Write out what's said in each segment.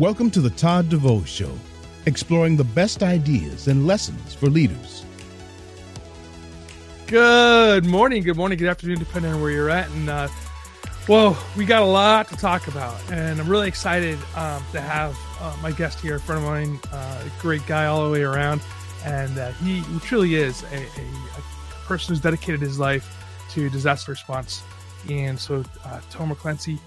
Welcome to the Todd DeVoe Show, exploring the best ideas and lessons for leaders. Good morning, good morning, good afternoon, depending on where you're at. And uh, well, we got a lot to talk about, and I'm really excited um, to have uh, my guest here, a friend of mine, uh, a great guy all the way around, and uh, he, he truly is a, a, a, person who's dedicated his life to disaster response. And so, uh, Tomer Clancy,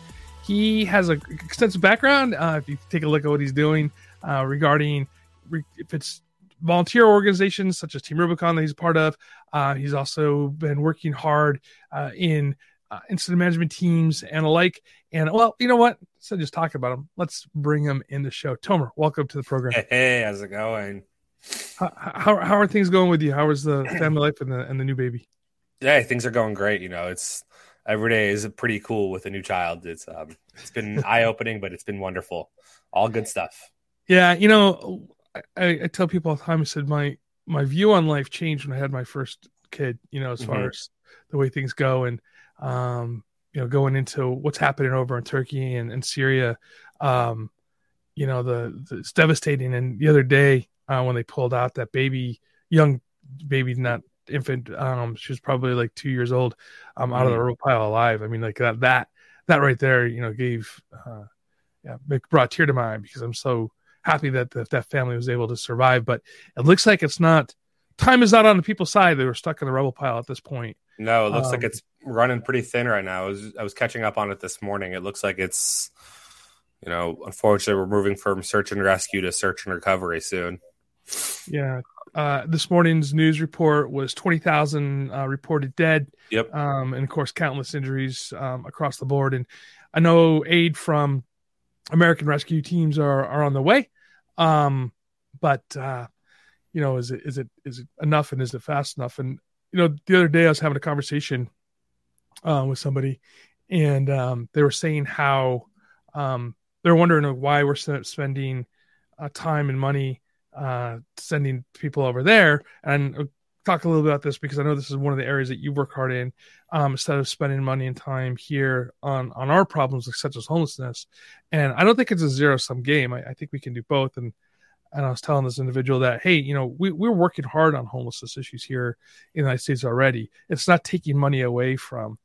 he has an extensive background. Uh, if you take a look at what he's doing uh, regarding re- if it's volunteer organizations such as Team Rubicon that he's part of, uh, he's also been working hard uh, in uh, incident management teams and alike. And well, you know what? So just talking about him. Let's bring him in the show. Tomer, welcome to the program. Hey, how's it going? How, how, how are things going with you? How is the family life and the and the new baby? Yeah, things are going great. You know, it's every day is pretty cool with a new child. It's um, it's been eye opening, but it's been wonderful. All good stuff. Yeah, you know, I, I, tell people all the time. I said my my view on life changed when I had my first kid. You know, as mm-hmm. far as the way things go, and um, you know, going into what's happening over in Turkey and, and Syria. Um, you know, the, the, it's devastating. And the other day, uh, when they pulled out that baby, young baby, not infant, um, she was probably like two years old, um, out mm-hmm. of the mm-hmm. rubble pile alive. I mean, like that, that, that right there, you know, gave, uh, yeah, brought tear to my eye because I'm so happy that the, that family was able to survive. But it looks like it's not time is not on the people's side. They were stuck in the rubble pile at this point. No, it looks um, like it's running pretty thin right now. I was I was catching up on it this morning. It looks like it's you know, unfortunately we're moving from search and rescue to search and recovery soon. Yeah. Uh, this morning's news report was 20,000 uh, reported dead. Yep. Um, and of course, countless injuries um, across the board. And I know aid from American rescue teams are, are on the way. Um, but uh, you know, is it is it is it enough and is it fast enough? And you know, the other day I was having a conversation uh, with somebody, and um, they were saying how um, they're wondering why we're spending uh, time and money uh, sending people over there. And talk a little bit about this because I know this is one of the areas that you work hard in. Um, instead of spending money and time here on on our problems, such as homelessness, and I don't think it's a zero sum game. I, I think we can do both, and and I was telling this individual that, hey, you know, we, we're working hard on homelessness issues here in the United States already. It's not taking money away from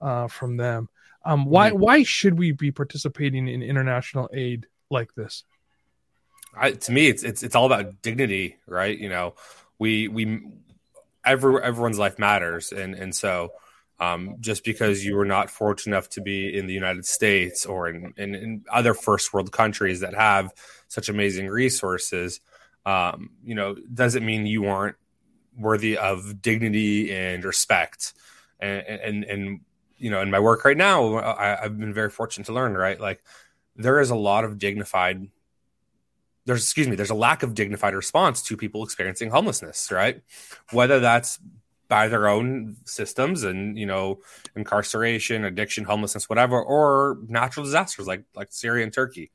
uh, from them. Um, why mm-hmm. why should we be participating in international aid like this? I, to me, it's it's it's all about dignity, right? You know, we we every everyone's life matters, and and so um, just because you were not fortunate enough to be in the United States or in, in, in other first world countries that have such amazing resources, um, you know, doesn't mean you aren't worthy of dignity and respect. And, and, and you know, in my work right now, I, I've been very fortunate to learn, right? Like there is a lot of dignified there's excuse me there's a lack of dignified response to people experiencing homelessness right? Whether that's by their own systems and you know incarceration addiction homelessness whatever or natural disasters like like syria and turkey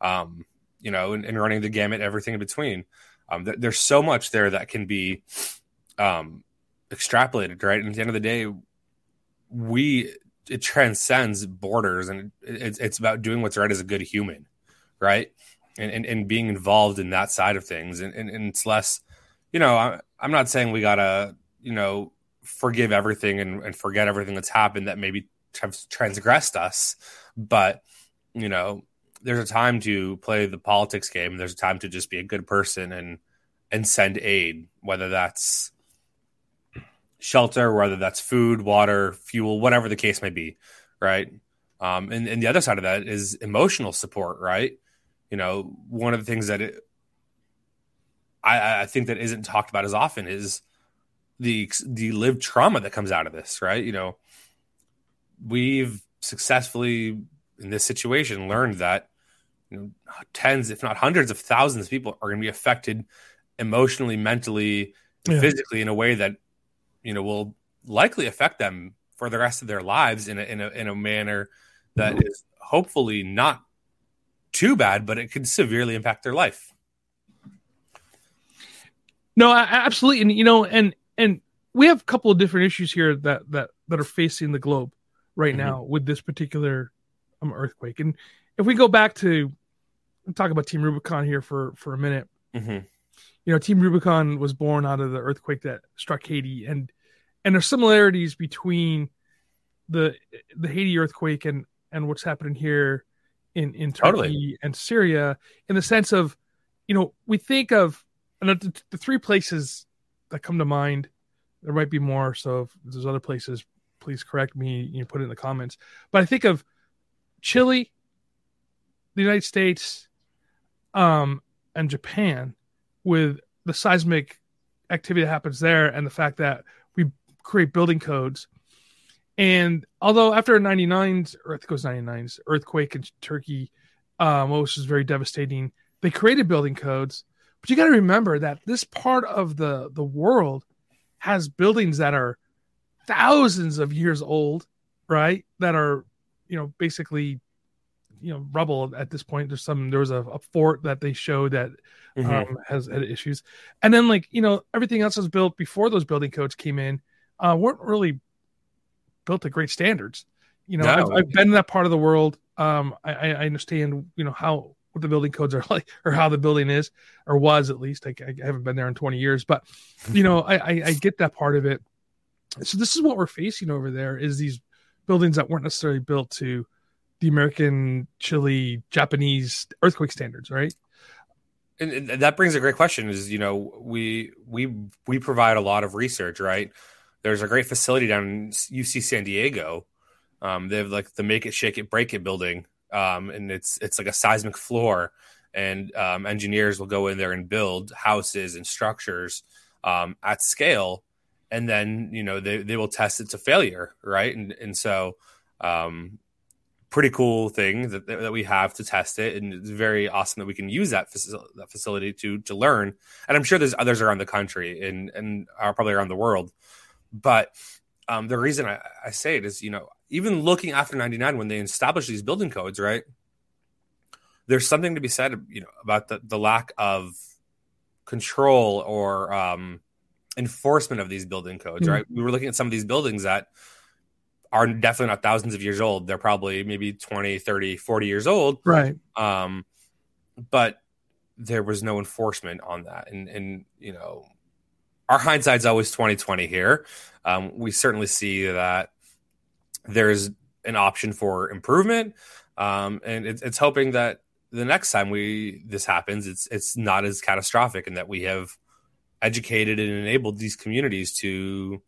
um you know and, and running the gamut everything in between. Um th- there's so much there that can be um extrapolated right? And at the end of the day we it transcends borders and it, it's about doing what's right as a good human right and, and, and being involved in that side of things and, and, and it's less you know I, i'm not saying we gotta you know, forgive everything and, and forget everything that's happened that maybe have transgressed us. But, you know, there's a time to play the politics game. There's a time to just be a good person and and send aid, whether that's shelter, whether that's food, water, fuel, whatever the case may be, right? Um, and, and the other side of that is emotional support, right? You know, one of the things that it, I, I think that isn't talked about as often is the the lived trauma that comes out of this, right? You know, we've successfully in this situation learned that you know tens, if not hundreds of thousands of people are going to be affected emotionally, mentally, yeah. physically in a way that you know will likely affect them for the rest of their lives in a in a in a manner that is hopefully not too bad, but it could severely impact their life. No, absolutely, and you know, and and we have a couple of different issues here that that that are facing the globe right mm-hmm. now with this particular um, earthquake. And if we go back to talk about Team Rubicon here for for a minute. Mhm. You know, Team Rubicon was born out of the earthquake that struck Haiti, and and there's similarities between the the Haiti earthquake and and what's happening here in in Turkey Totally. and Syria in the sense of, you know, we think of and the, the three places that come to mind. There might be more, so if there's other places, please correct me. You know, put it in the comments. But I think of Chile, the United States, um, and Japan with the seismic activity that happens there and the fact that we create building codes. And although after 99's, or I think 99's earthquake in Turkey, um, which was very devastating, they created building codes. But you got to remember that this part of the, the world has buildings that are thousands of years old, right? That are, you know, basically you know rubble at this point there's some there was a, a fort that they showed that Mhm. um, has had issues and then like you know everything else was built before those building codes came in uh weren't really built to great standards. You know No. I've, I've been in that part of the world. Um I, I I understand you know how what the building codes are like or how the building is or was at least. I, I haven't been there in 20 years but you know I, I i get that part of it. So this is what we're facing over there is these buildings that weren't necessarily built to the american chile japanese earthquake standards right? And, and that brings a great question is you know we we we provide a lot of research right there's a great facility down in uc san diego. Um, they have like the make it shake it break it building. Um, and it's it's like a seismic floor and um, engineers will go in there and build houses and structures um, at scale. And then you know they, they will test it to failure right? And and so um, pretty cool thing that, that we have to test it. And it's very awesome that we can use that, faci- that facility to to learn. And i'm sure there's others around the country and and are probably around the world but um, the reason I, I say it is you know even looking after 99 when they established these building codes right there's something to be said you know about the, the lack of control or um, enforcement of these building codes Mhm. right? We were looking at some of these buildings that are definitely not thousands of years old. They're probably maybe 20 30 40 years old. Right. Um, but there was no enforcement on that. And and you know our hindsight's always 2020 here. Um, we certainly see that there's an option for improvement. Um, and it's, it's hoping that the next time we this happens it's it's not as catastrophic and that we have educated and enabled these communities to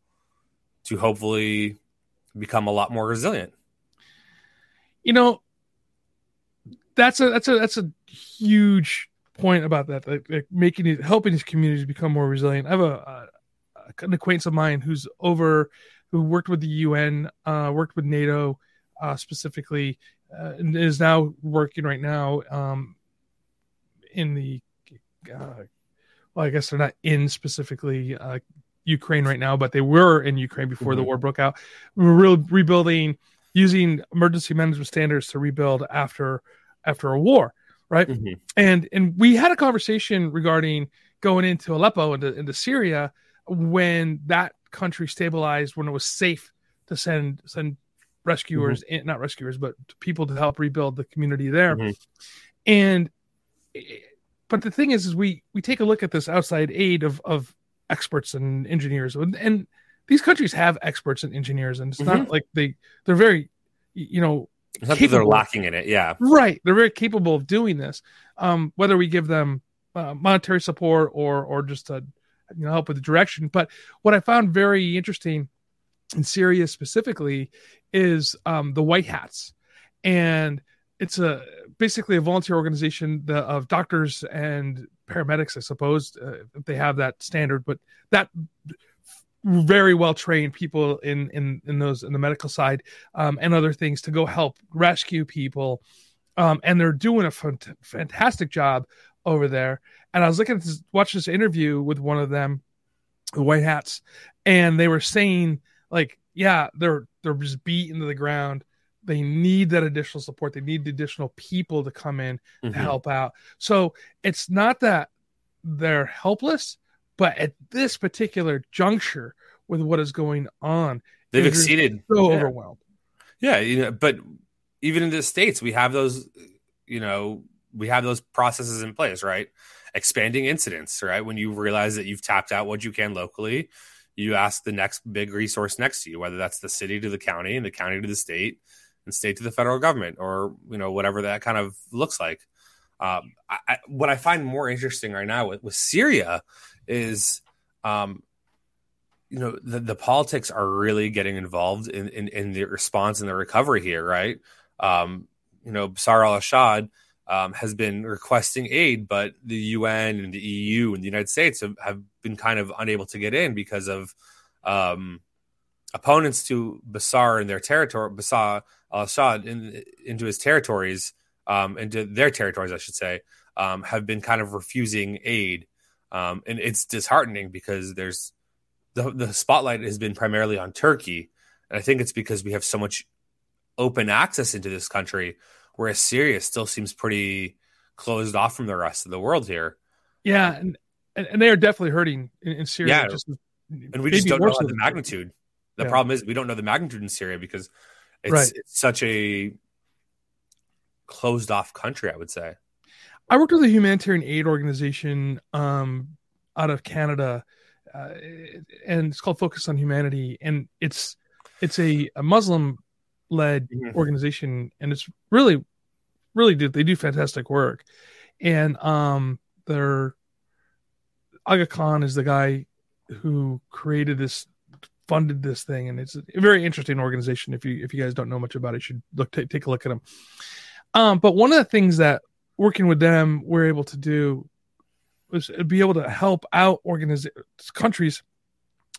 to hopefully become a lot more resilient. You know that's a that's a that's a huge point about that like, like making it helping these communities become more resilient. I have a, a an acquaintance of mine who's over who worked with the un uh worked with nato uh specifically uh, and is now working right now um in the uh, well i guess they're not in specifically uh ukraine right now but they were in ukraine before the Mhm. war broke out. We were re- rebuilding using emergency management standards to rebuild after after a war right Mhm. and and we had a conversation regarding going into aleppo into, into syria when that country stabilized when it was safe to send send rescuers in, not rescuers but people to help rebuild the community there Mhm. and but the thing is is we we take a look at this outside aid of of experts and engineers and, and these countries have experts and engineers and it's not like they they're very you know It's not that they're lacking in it yeah. Right they're very capable of doing this. Um whether we give them uh, monetary support or or just uh you know help with the direction. But what i found very interesting in syria specifically is um the white hats. And it's a basically a volunteer organization the, of doctors and paramedics i suppose uh, if they have that standard. But that very well trained people in in in those in the medical side um, and other things to go help rescue people. Um, and they're doing a fant- fantastic job over there. And i was looking at this watch this interview with one of them the white hats and they were saying like yeah they're they're just beat into the ground. They need that additional support. They need the additional people to come in to Mhm. help out. So it's not that they're helpless but at this particular juncture with what is going on they've exceeded so yeah. overwhelmed Yeah, you know, but even in the states, we have those, you know, we have those processes in place, right? Expanding incidents, right? When you realize that you've tapped out what you can locally, you ask the next big resource next to you, whether that's the city to the county and the county to the state and state to the federal government or, you know, whatever that kind of looks like. Um, I, I, what I find more interesting right now with, with Syria is, um, you know, the, the politics are really getting involved in, in, in the response and the recovery here, right? Um, you know, Bashar al-Assad um, has been requesting aid, but the UN and the EU and the United States have, have been kind of unable to get in because of um, opponents to Bashar and their territory, Bashar al-Assad in, into his territories, um, into their territories, I should say, um, have been kind of refusing aid. Um, and it's disheartening because there's the, the spotlight has been primarily on Turkey. And I think it's because we have so much open access into this country, whereas Syria still seems pretty closed off from the rest of the world here. Yeah, and and they are definitely hurting in, in Syria. Yeah, just, and we just don't know the magnitude. The yeah. problem is we don't know the magnitude in Syria because it's, right. it's such a closed off country. I would say. I worked with a humanitarian aid organization um, out of Canada, uh, and it's called Focus on Humanity, and it's it's a, a Muslim led mm-hmm. organization, and it's really, really do they do fantastic work, and um, their Aga Khan is the guy who created this, funded this thing, and it's a very interesting organization. If you if you guys don't know much about it, you should look t- take a look at them. Um, but one of the things that working with them we're able to do was be able to help out organiz- countries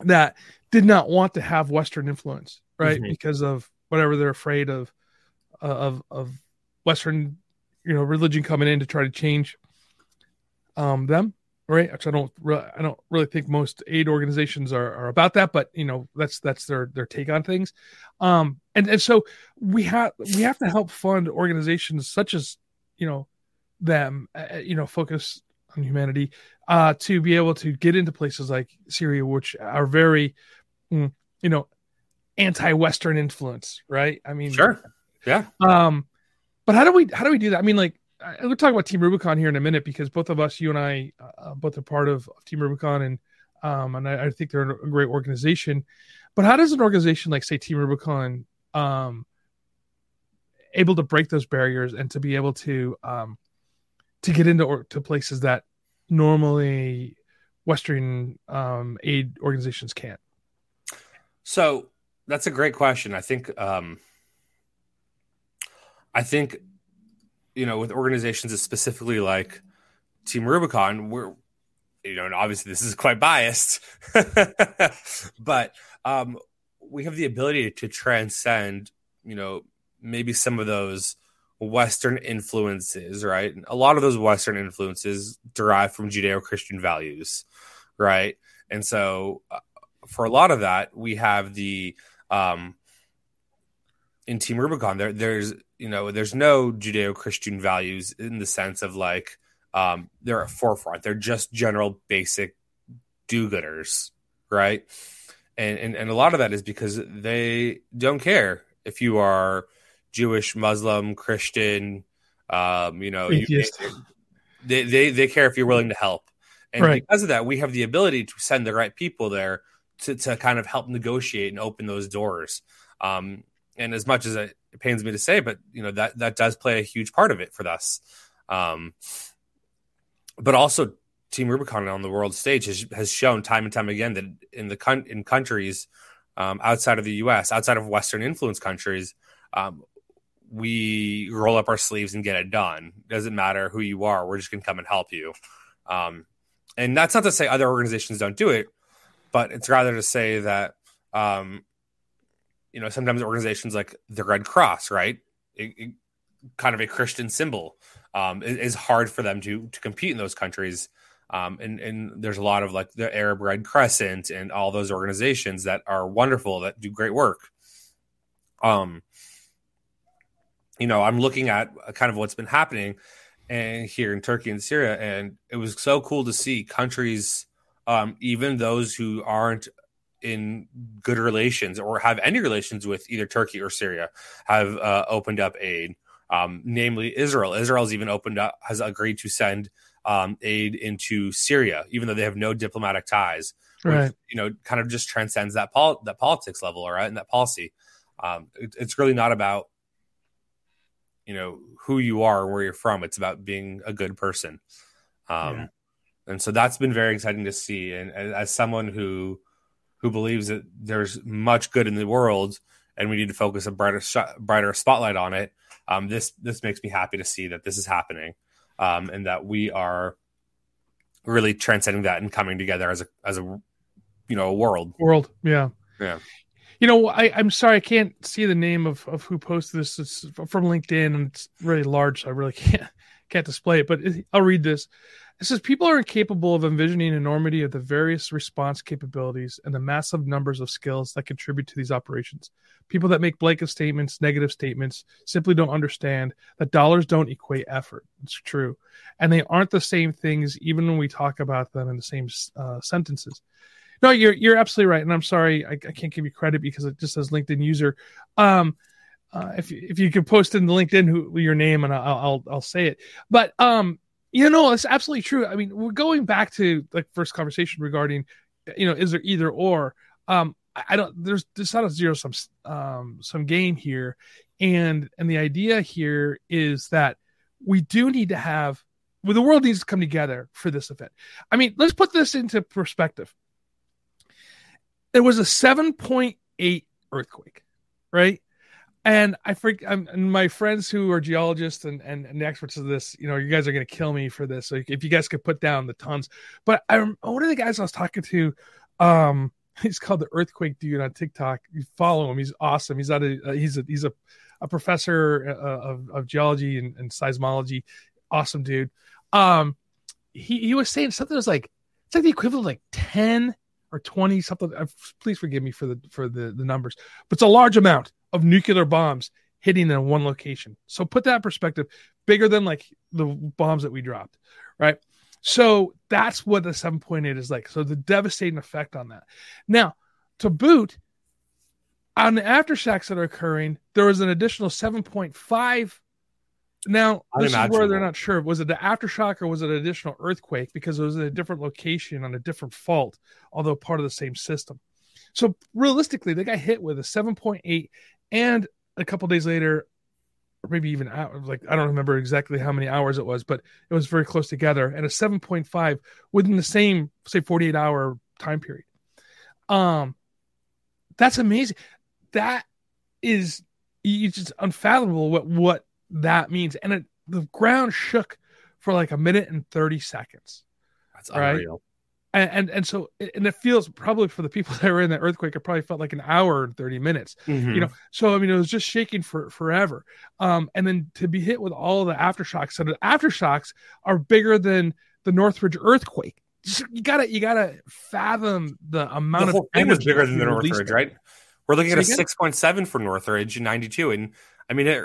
that did not want to have Western influence, right? Mm-hmm. Because of whatever they're afraid of uh, of of Western, you know, religion coming in to try to change um, them, right? Which I don't, re- I don't really think most aid organizations are, are about that, but you know, that's that's their their take on things. Um, and and so we have we have to help fund organizations such as you know them, uh, you know, focus on humanity, uh, to be able to get into places like Syria, which are very, mm, you know, anti-Western influence, right? I mean, sure, yeah. Um, but how do we how do we do that? I mean, like we'll talk about Team Rubicon here in a minute because both of us, you and I, uh, both are part of, of, Team Rubicon, and um, and I, I, think they're a great organization. But how does an organization like say Team Rubicon um able to break those barriers and to be able to um to get into or, to places that normally Western um, aid organizations can't? So that's a great question. I think um, I think you know with organizations specifically like Team Rubicon, we're you know, and obviously this is quite biased, but um, we have the ability to transcend, you know, maybe some of those Western influences, right? A lot of those Western influences derive from Judeo Christian values, right? And so, uh, for a lot of that, we have the um, in Team Rubicon, there there's you know there's no Judeo-Christian values in the sense of like um, they're at forefront. They're just general basic do-gooders, right? And, and and a lot of that is because they don't care if you are Jewish, Muslim, Christian, um, you know, you, they, they they care if you're willing to help. And right. because of that, we have the ability to send the right people there to, to kind of help negotiate and open those doors. Um, and as much as it, pains me to say, but you know that that does play a huge part of it for us. Um, but also, Team Rubicon on the world stage has, has shown time and time again that in the con- in countries um, outside of the U.S., outside of Western influence countries, um, we roll up our sleeves and get it done. Doesn't matter who you are, we're just going to come and help you. Um, and that's not to say other organizations don't do it but it's rather to say that um, you know sometimes organizations like the Red Cross, right, it, it, kind of a Christian symbol, um, is, hard for them to to compete in those countries. Um, and and there's a lot of like the Arab Red Crescent and all those organizations that are wonderful that do great work. Um, you know, I'm looking at kind of what's been happening and here in Turkey and Syria, and it was so cool to see countries um, even those who aren't in good relations or have any relations with either Turkey or Syria have uh, opened up aid. um, namely Israel. Israel's even opened up, has agreed to send um, aid into Syria, even though they have no diplomatic ties. Which, Right. You know, kind of just transcends that pol- that politics level, all right, and that policy. Um, it, it's really not about you know who you are and where you're from. It's about being a good person. Um, Yeah. And so that's been very exciting to see. And, as someone who who believes that there's much good in the world and we need to focus a brighter brighter spotlight on it, um, this this makes me happy to see that this is happening um, and that we are really transcending that and coming together as a as a you know a world. World. Yeah. Yeah. You know, I, I'm sorry, I can't see the name of, of who posted this. It's from LinkedIn and it's really large, so I really can't can't display it. But I'll read this. It says people are incapable of envisioning enormity of the various response capabilities and the massive numbers of skills that contribute to these operations. People that make blanket statements, negative statements, simply don't understand that dollars don't equate effort. It's true, and they aren't the same things, even when we talk about them in the same uh, sentences. No, you're you're absolutely right, and I'm sorry I, I can't give you credit because it just says LinkedIn user. Um, uh, if if you could post in the LinkedIn who, your name and I'll, I'll I'll say it. But um, you know, it's absolutely true. I mean, we're going back to like first conversation regarding, you know, is there either or? Um, I, I don't. There's there's not a zero sum um some game here, and and the idea here is that we do need to have. Well, the world needs to come together for this event. I mean, let's put this into perspective there was a 7.8 earthquake, right? And I freak. I'm, and my friends who are geologists and, and, and experts of this, you know, you guys are going to kill me for this. So if you guys could put down the tons, but I one of the guys I was talking to, um, he's called the Earthquake Dude on TikTok. You follow him; he's awesome. He's of uh, he's a he's a, a professor uh, of, of geology and, and seismology. Awesome dude. Um, he he was saying something that was like it's like the equivalent of like ten or 20 something uh, please forgive me for the for the the numbers but it's a large amount of nuclear bombs hitting in one location. So put that perspective bigger than like the bombs that we dropped right? So that's what the 7.8 is like. So the devastating effect on that. Now to boot on the aftershocks that are occurring there was an additional 7.5 now, this is where they're not sure. Was it the aftershock or was it an additional earthquake? Because it was in a different location on a different fault, although part of the same system. So realistically, they got hit with a 7.8 and a couple days later, or maybe even like I don't remember exactly how many hours it was, but it was very close together, and a 7.5 within the same, say, 48 hour time period. Um, that's amazing. That is it's just unfathomable what what that means. And it, the ground shook for like a minute and 30 seconds. That's Right. unreal. And, and and so and it feels probably for the people that were in the earthquake, it probably felt like an hour and 30 minutes. Mhm. You know, so I mean it was just shaking for forever. Um, and then to be hit with all of the aftershocks. So the aftershocks are bigger than the Northridge earthquake. Just- You gotta you gotta fathom the amount the of whole thing was bigger than the Northridge, right? We're looking at a six point seven for Northridge in ninety two, and I mean, it,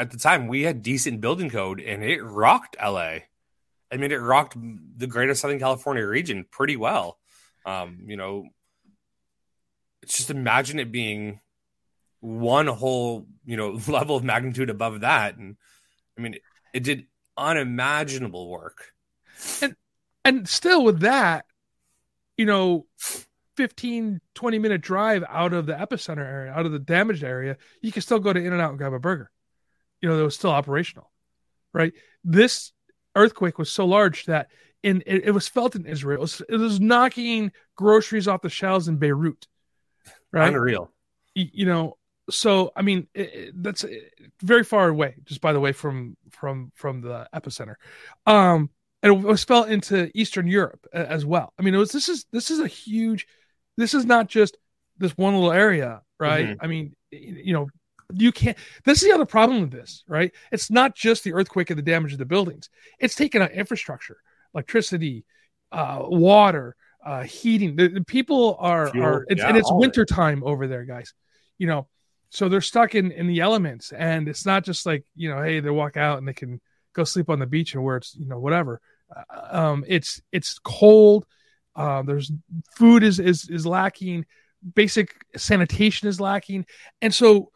at the time we had decent building code, and it rocked LA. I mean, it rocked the greater Southern California region pretty well. Um, you know, it's just imagine it being one whole you know level of magnitude above that, and I mean, it did unimaginable work. and still with that you know 15 20 minute drive out of the epicenter area out of the damaged area you can still go to In-N-Out and grab a burger you know that was still operational right? This earthquake was so large that in it, it was felt in israel. It was, it was knocking groceries off the shelves in beirut right? Unreal. you know so i mean it, that's very far away just by the way from from from the epicenter. Um and it was felt into eastern europe as well. I mean it was this is this is a huge this is not just this one little area right? Mhm. i mean you know you can't this is the other problem with this right? It's not just the earthquake and the damage of the buildings. It's taken out infrastructure electricity uh water uh heating. The, the people are Fuel, are it's, yeah, and it's all of it. winter time over there guys you know? So they're stuck in in the elements and it's not just like you know hey they walk out and they can go sleep on the beach and where it's you know whatever. Uh, um it's it's cold um there's food is is is lacking basic sanitation is lacking. And so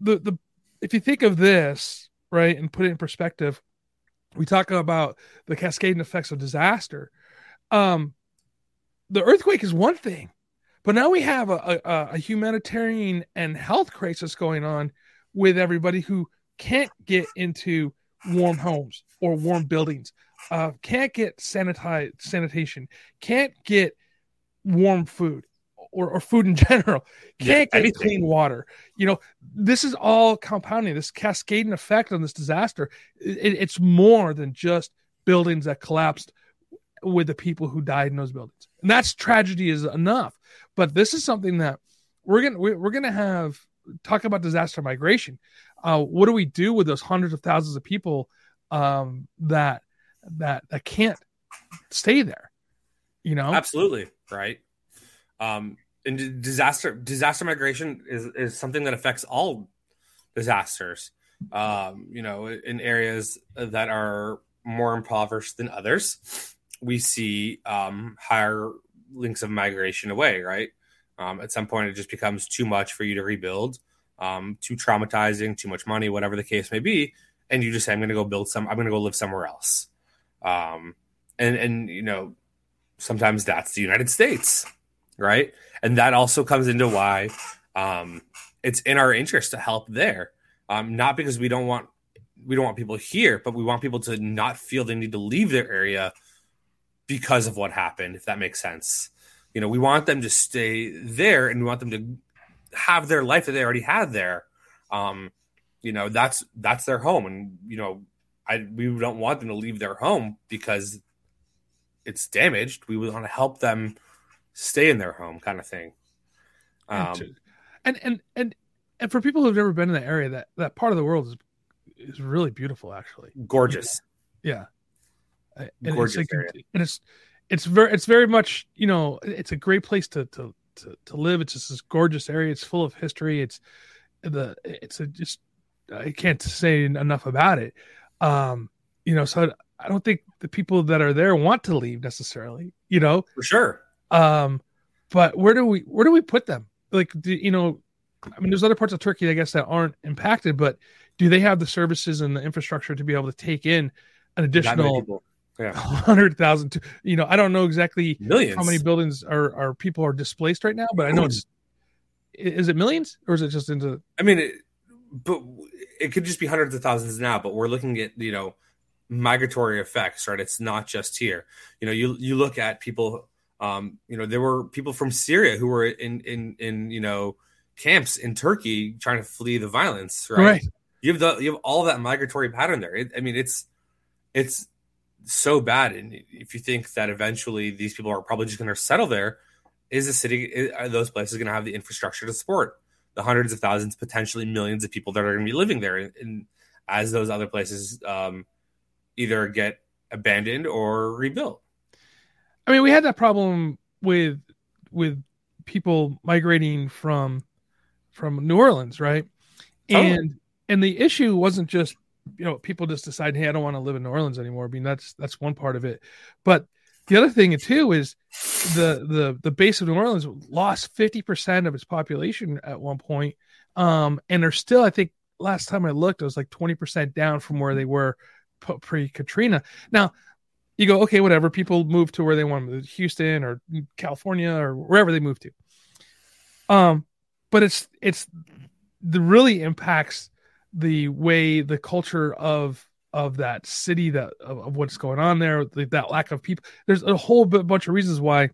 the the if you think of this right and put it in perspective, we talk about the cascading effects of disaster. Um, the earthquake is one thing, but now we have a, a, a humanitarian and health crisis going on with everybody who can't get into warm homes or warm buildings, uh, can't get sanitized sanitation, can't get warm food or, or food in general, can't yeah, get clean water. You know, this is all compounding this cascading effect on this disaster. It, it's more than just buildings that collapsed with the people who died in those buildings, and that's tragedy is enough. But this is something that we're gonna we're gonna have talk about disaster migration. Uh, what do we do with those hundreds of thousands of people um, that that that can't stay there? You know, absolutely right. Um, and disaster disaster migration is is something that affects all disasters. Um, you know, in areas that are more impoverished than others, we see um, higher links of migration away. Right. Um, at some point, it just becomes too much for you to rebuild, um, too traumatizing, too much money, whatever the case may be, and you just say, "I'm going to go build some. I'm going to go live somewhere else." Um, and and you know, sometimes that's the United States, right? And that also comes into why um, it's in our interest to help there, um, not because we don't want we don't want people here, but we want people to not feel they need to leave their area because of what happened. If that makes sense. You know we want them to stay there and we want them to have their life that they already had there. Um you know that's that's their home. And you know i we don't want them to leave their home because it's damaged. We want to help them stay in their home kind of thing. Um and and and and for people who've never been in the area that that part of the world is is really beautiful actually. Gorgeous. Yeah. And gorgeous it's like, area. and it's it's very it's very much you know it's a great place to to to, to live. It's just this gorgeous area. It's full of history. It's the it's a just i can't say enough about it. Um you know so i don't think the people that are there want to leave necessarily you know? For sure um but where do we where do we put them like do, you know i mean there's other parts of turkey i guess that aren't impacted but do they have the services and the infrastructure to be able to take in an additional yeah. hundred thousand. You know, I don't know exactly millions how many buildings are are people are displaced right now, but I know it's. Is it millions or is it just into? I mean, it, but it could just be hundreds of thousands now. But we're looking at you know migratory effects, right? It's not just here. You know, you you look at people. Um, you know, there were people from Syria who were in in in you know camps in Turkey trying to flee the violence, right? right. You have the you have all that migratory pattern there. It, I mean, it's it's so bad. And if you think that eventually these people are probably just going to settle there, is the city, are those places going to have the infrastructure to support the hundreds of thousands, potentially millions of people that are going to be living there? And, as those other places um, either get abandoned or rebuilt. I mean, we had that problem with with people migrating from from New Orleans, right? And and the issue wasn't just you know people just decide hey i don't want to live in new orleans anymore. I mean that's that's one part of it. But the other thing too is the the the base of new orleans lost 50% of its population at one point um and they're still i think last time i looked it was like 20% down from where they were pre katrina now you go okay whatever people move to where they want to houston or california or wherever they move to. Um but it's it's the really impacts the way the culture of of that city that of, of what's going on there the, that lack of people there's a whole bunch of reasons why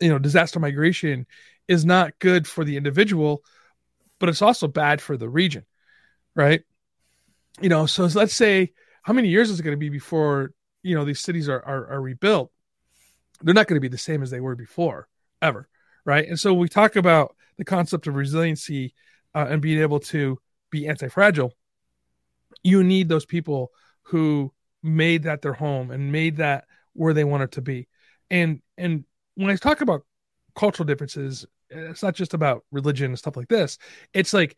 you know disaster migration is not good for the individual but it's also bad for the region right? You know so let's say how many years is it going to be before you know these cities are, are, are rebuilt they're not going to be the same as they were before ever right? And so we talk about the concept of resiliency uh, and being able to be anti-fragile. You need those people who made that their home and made that where they want it to be. And and when i talk about cultural differences it's not just about religion and stuff like this. It's like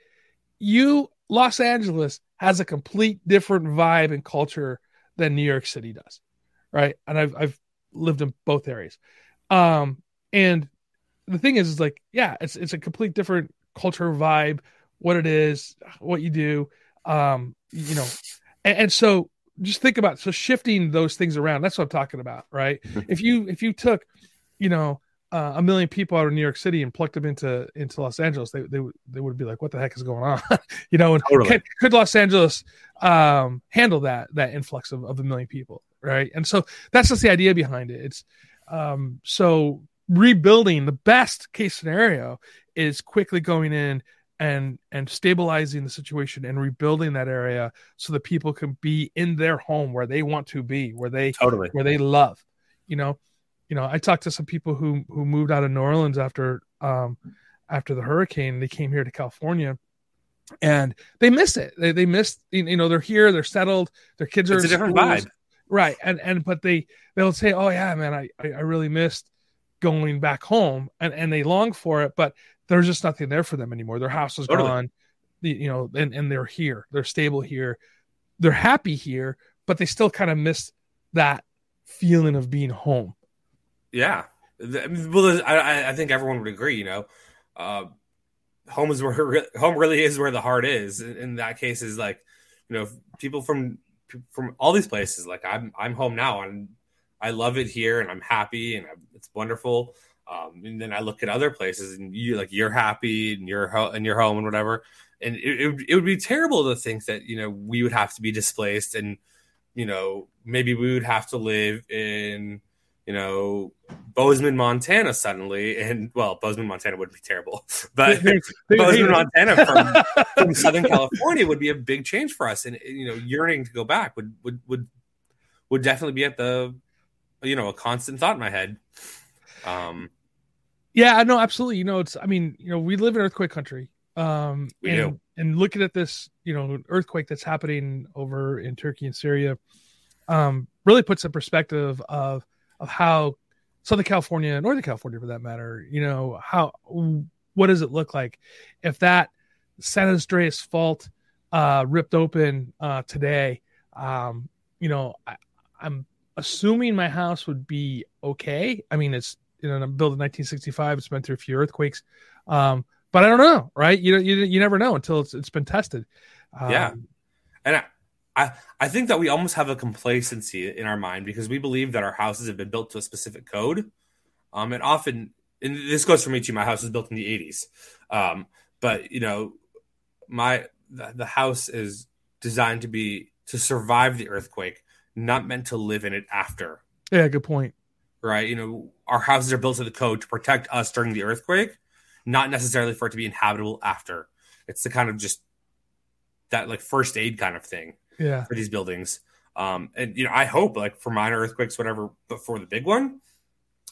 you los angeles has a complete different vibe and culture than new york city does right and i've i've lived in both areas um and the thing is is like yeah it's it's a complete different culture vibe what it is, what you do, um, you know, and, and so just think about so shifting those things around. That's what I'm talking about, right? if you if you took, you know, uh, a million people out of New York City and plucked them into into Los Angeles, they they they would be like, "What the heck is going on?" you know, and Totally. could, could Los Angeles um, handle that that influx of, of a million people, right? And so that's just the idea behind it. It's um, so rebuilding the best case scenario is quickly going in and and stabilizing the situation and rebuilding that area so that people can be in their home where they want to be, where they Totally. where they love you know you know i talked to some people who who moved out of new orleans after um after the hurricane. They came here to california and they miss it. They, they miss you know they're here they're settled their kids are It's a different schools. vibe. right. And and but they they'll say oh yeah man i i really missed going back home. And and they long for it but there's just nothing there for them anymore. Their house is Totally. gone the, you know and and they're here. They're stable here. They're happy here but they still kind of miss that feeling of being home Yeah. Well, I, I- think everyone would agree. You know, uh, home is where re- home really is where the heart is. In, that case, is like, you know, people from from all these places. Like I'm I'm home now, and I love it here, and I'm happy, and it's wonderful. Um, and then I look at other places, and you like you're happy, and you're and you're home, and whatever. And it, it, would- it would be terrible to think that you know we would have to be displaced, and you know maybe we would have to live in you know, Bozeman, Montana suddenly, and well, Bozeman, Montana would be terrible, but Bozeman, Montana from, from Southern California would be a big change for us, and you know, yearning to go back would would would would definitely be at the you know a constant thought in my head. Um, Yeah, no, absolutely. You know, it's I mean, you know, we live in earthquake country. Um We and, do. and looking at this, you know, earthquake that's happening over in Turkey and Syria, um, really puts a perspective of of how Southern California, Northern California for that matter, you know, how what does it look like if that San Andreas fault uh ripped open uh today? Um, you know, I, I'm assuming my house would be okay. I mean, it's you know, I'm built in 1965. It's been through a few earthquakes, um, but I don't know, right? You know, you you never know until it's it's been tested. Um, Yeah. and I, I I think that we almost have a complacency in our mind because we believe that our houses have been built to a specific code. Um, and often, and this goes for me too. My house was built in the '80s, um, but you know, my the, the house is designed to be to survive the earthquake, not meant to live in it after. yeah, good point. Right? You know, our houses are built to the code to protect us during the earthquake, not necessarily for it to be inhabitable after. It's the kind of just that like first aid kind of thing Yeah, for these buildings. Um, and you know, I hope like for minor earthquakes, whatever, but for the big one,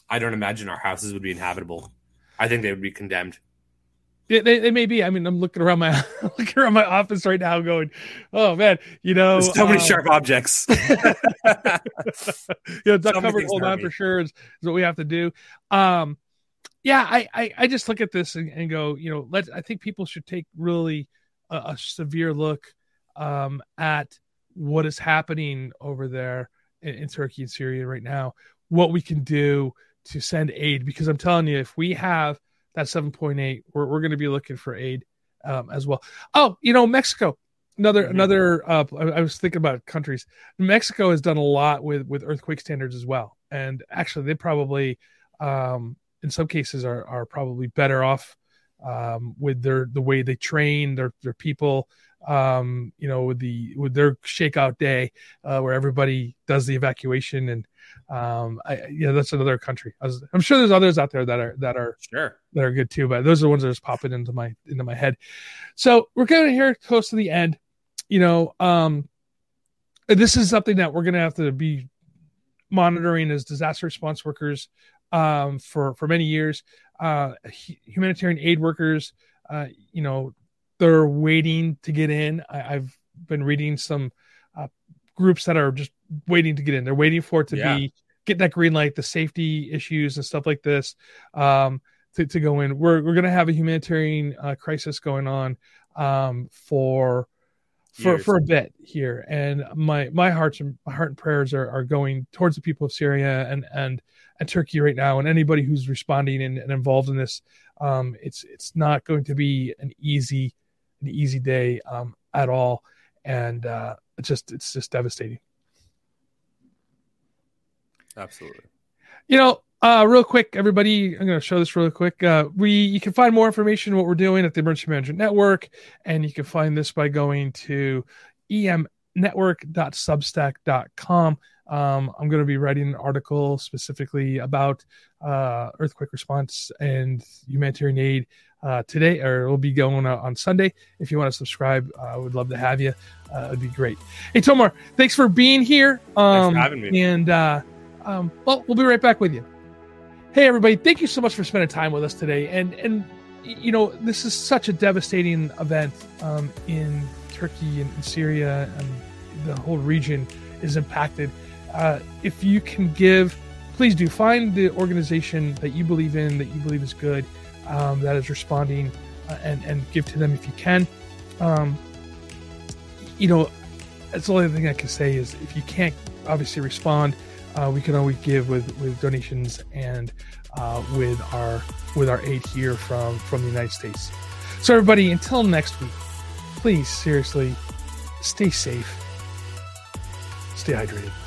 I don't imagine our houses would be inhabitable. I think they would be condemned. Yeah, they, they may be. I mean, I'm looking around my looking around my office right now, going, "Oh man, you know, There's so many um, sharp objects. you know, duck So covered hold on me. for sure is, is what we have to do. Um, yeah, I, I, I just look at this and, and go, you know, let I think people should take really a, a severe look um, at what is happening over there in, in Turkey and Syria right now. What we can do to send aid, because I'm telling you, if we have that 7.8, we're we're going to be looking for aid um, as well. Oh, you know, Mexico. Another another. Uh, I, I was thinking about countries. Mexico has done a lot with with earthquake standards as well, and actually, they probably, um, in some cases, are are probably better off um, with their the way they train their their people. Um, you know, with the with their shakeout day, uh, where everybody does the evacuation, and um, I, yeah, that's another country. I was, I'm sure there's others out there that are that are sure. that are good too, but those are the ones that are just popping into my into my head. So we're getting here close to the end. You know, um, this is something that we're going to have to be monitoring as disaster response workers um, for for many years. Uh, humanitarian aid workers, uh, you know, they're waiting to get in. I, I've been reading some uh, groups that are just waiting to get in. They're waiting for it to Yeah. be get that green light, the safety issues and stuff like this. Um, to, to go in. We're we're gonna have a humanitarian uh, crisis going on um, for for Years. for a bit here, and my my hearts and my heart and prayers are, are going towards the people of Syria and and and Turkey right now, and anybody who's responding and, and involved in this. Um, it's it's not going to be an easy an easy day um, at all, and uh, it's just it's just devastating. Absolutely. You know, uh, real quick, everybody, I'm going to show this really quick. Uh, we you can find more information what we're doing at the Emergency Management Network, and you can find this by going to emnetwork.substack.com. Um, I'm going to be writing an article specifically about uh, earthquake response and humanitarian aid uh, today, or it'll be going out on Sunday. If you want to subscribe, uh, I would love to have you. Uh, it'd be great. Hey, Tomar, thanks for being here. Um, thanks for having me. And uh, um, well, we'll be right back with you. Hey, everybody! Thank you so much for spending time with us today. And and you know, this is such a devastating event um, in Turkey and in Syria, and the whole region is impacted. Uh, if you can give, please do find the organization that you believe in, that you believe is good, um, that is responding, uh, and and give to them if you can. Um, you know, that's the only thing I can say is if you can't obviously respond uh, we can always give with with donations and uh, with our with our aid here from from the United States. So everybody, until next week, please seriously stay safe, stay hydrated.